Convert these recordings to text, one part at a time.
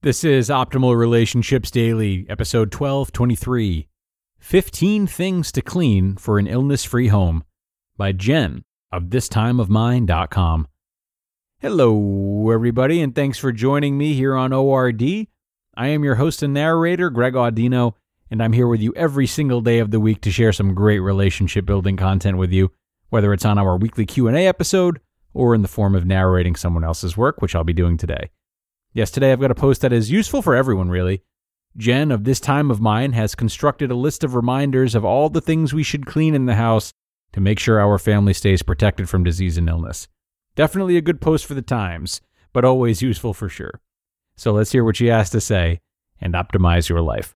This is Optimal Relationships Daily, episode 1223 15 Things to Clean for an Illness Free Home by Jen of thistimeofmine.com. Hello, everybody, and thanks for joining me here on ORD. I am your host and narrator, Greg Audino, and I'm here with you every single day of the week to share some great relationship building content with you, whether it's on our weekly Q&A episode or in the form of narrating someone else's work, which I'll be doing today. Yes, today I've got a post that is useful for everyone, really. Jen of This Time of Mine has constructed a list of reminders of all the things we should clean in the house to make sure our family stays protected from disease and illness. Definitely a good post for the times, but always useful for sure. So let's hear what she has to say and optimize your life.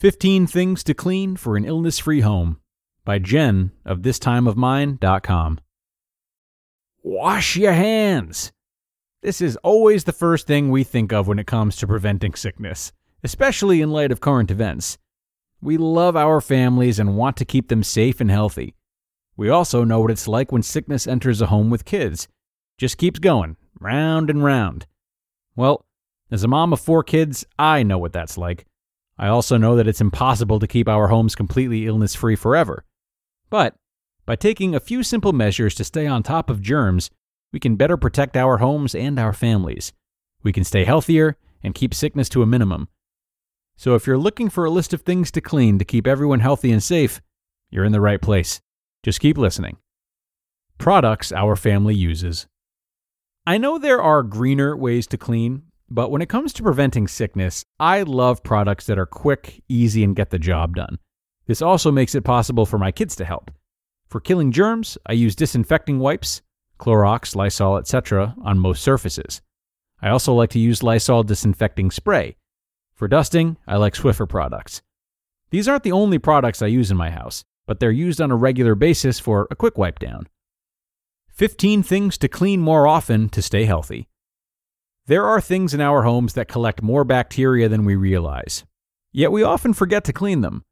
15 Things to Clean for an Illness Free Home by Jen of ThisTimeOfMine.com. Wash your hands. This is always the first thing we think of when it comes to preventing sickness, especially in light of current events. We love our families and want to keep them safe and healthy. We also know what it's like when sickness enters a home with kids. Just keeps going, round and round. Well, as a mom of four kids, I know what that's like. I also know that it's impossible to keep our homes completely illness free forever. But by taking a few simple measures to stay on top of germs, we can better protect our homes and our families. We can stay healthier and keep sickness to a minimum. So if you're looking for a list of things to clean to keep everyone healthy and safe, you're in the right place. Just keep listening. Products our family uses. I know there are greener ways to clean, but when it comes to preventing sickness, I love products that are quick, easy, and get the job done. This also makes it possible for my kids to help. For killing germs, I use disinfecting wipes, Clorox, Lysol, etc., on most surfaces. I also like to use Lysol disinfecting spray. For dusting, I like Swiffer products. These aren't the only products I use in my house, but they're used on a regular basis for a quick wipe down. 15 things to clean more often to stay healthy. There are things in our homes that collect more bacteria than we realize, yet we often forget to clean them.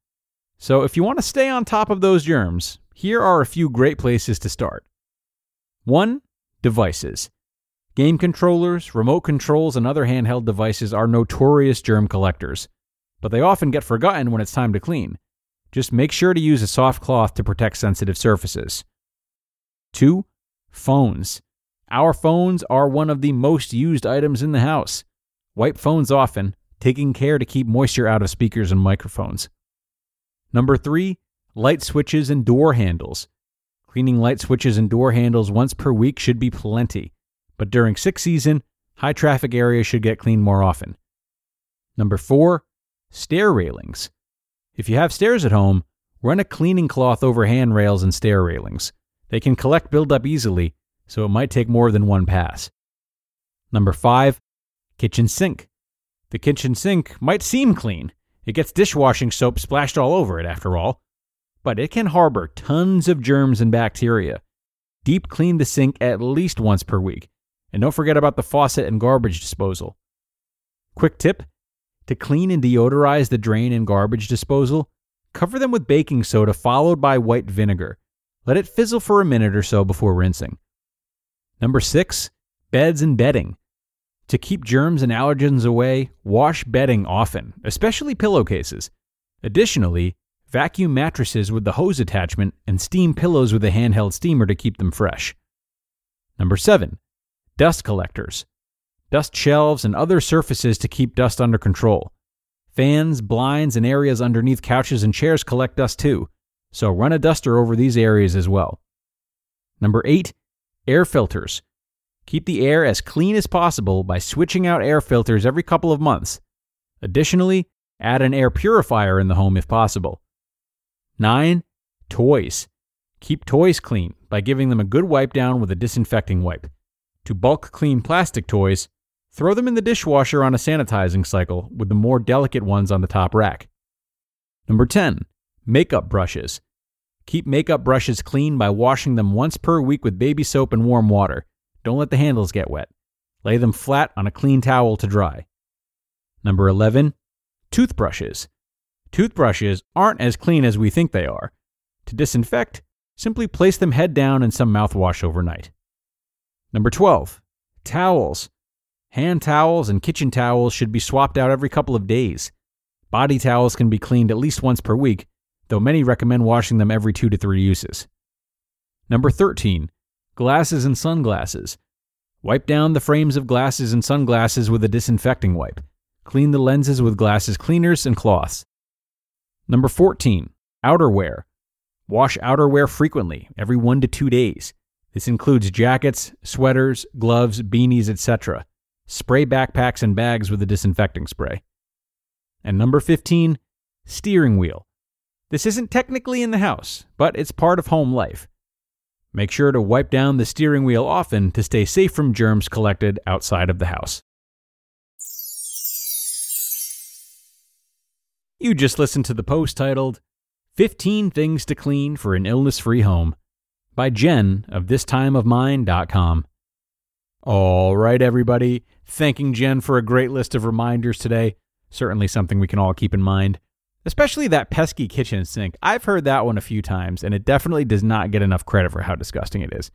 So if you want to stay on top of those germs, here are a few great places to start. 1. Devices. Game controllers, remote controls, and other handheld devices are notorious germ collectors, but they often get forgotten when it's time to clean. Just make sure to use a soft cloth to protect sensitive surfaces. 2. Phones. Our phones are one of the most used items in the house. Wipe phones often, taking care to keep moisture out of speakers and microphones. Number 3 light switches, and door handles. Cleaning light switches and door handles once per week should be plenty, but during sick season, high traffic areas should get cleaned more often. Number four, stair railings. If you have stairs at home, run a cleaning cloth over handrails and stair railings. They can collect buildup easily, so it might take more than one pass. Number five, kitchen sink. The kitchen sink might seem clean. It gets dishwashing soap splashed all over it, after all but it can harbor tons of germs and bacteria. Deep clean the sink at least once per week. And don't forget about the faucet and garbage disposal. Quick tip to clean and deodorize the drain and garbage disposal, cover them with baking soda followed by white vinegar. Let it fizzle for a minute or so before rinsing. Number six, beds and bedding. To keep germs and allergens away, wash bedding often, especially pillowcases. Additionally, vacuum mattresses with the hose attachment, and steam pillows with a handheld steamer to keep them fresh. Number 7. Dust collectors. Dust shelves and other surfaces to keep dust under control. Fans, blinds, and areas underneath couches and chairs collect dust too, so run a duster over these areas as well. Number 8. Air filters. Keep the air as clean as possible by switching out air filters every couple of months. Additionally, add an air purifier in the home if possible. 9. Toys. Keep toys clean by giving them a good wipe down with a disinfecting wipe. To bulk clean plastic toys, throw them in the dishwasher on a sanitizing cycle with the more delicate ones on the top rack. Number 10. Makeup brushes. Keep makeup brushes clean by washing them once per week with baby soap and warm water. Don't let the handles get wet. Lay them flat on a clean towel to dry. Number 11. Toothbrushes. Toothbrushes aren't as clean as we think they are. To disinfect, simply place them head down in some mouthwash overnight. Number 12. Towels. Hand towels and kitchen towels should be swapped out every couple of days. Body towels can be cleaned at least once per week, though many recommend washing them every two to three uses. Number 13. Glasses and sunglasses. Wipe down the frames of glasses and sunglasses with a disinfecting wipe. Clean the lenses with glasses cleaners and cloths. Number 14. Outerwear. Wash outerwear frequently, every one to two days. This includes jackets, sweaters, gloves, beanies, etc. Spray backpacks and bags with a disinfecting spray. And number 15, steering wheel. This isn't technically in the house, but it's part of home life. Make sure to wipe down the steering wheel often to stay safe from germs collected outside of the house. You just listened to the post titled 15 Things to Clean for an Illness Free Home by Jen of thistimeofmine.com. All right, everybody. Thanking Jen for a great list of reminders today. Certainly something we can all keep in mind. Especially that pesky kitchen sink. I've heard that one a few times, and it definitely does not get enough credit for how disgusting it is.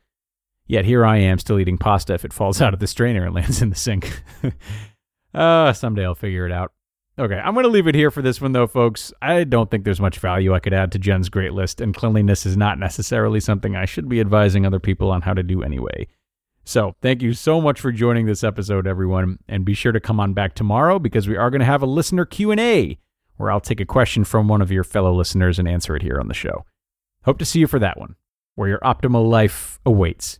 Yet here I am still eating pasta if it falls out of the strainer and lands in the sink. uh, someday I'll figure it out. Okay, I'm going to leave it here for this one, though, folks. I don't think there's much value I could add to Jen's great list, and cleanliness is not necessarily something I should be advising other people on how to do anyway. So, thank you so much for joining this episode, everyone, and be sure to come on back tomorrow because we are going to have a listener Q&A where I'll take a question from one of your fellow listeners and answer it here on the show. Hope to see you for that one, where your optimal life awaits.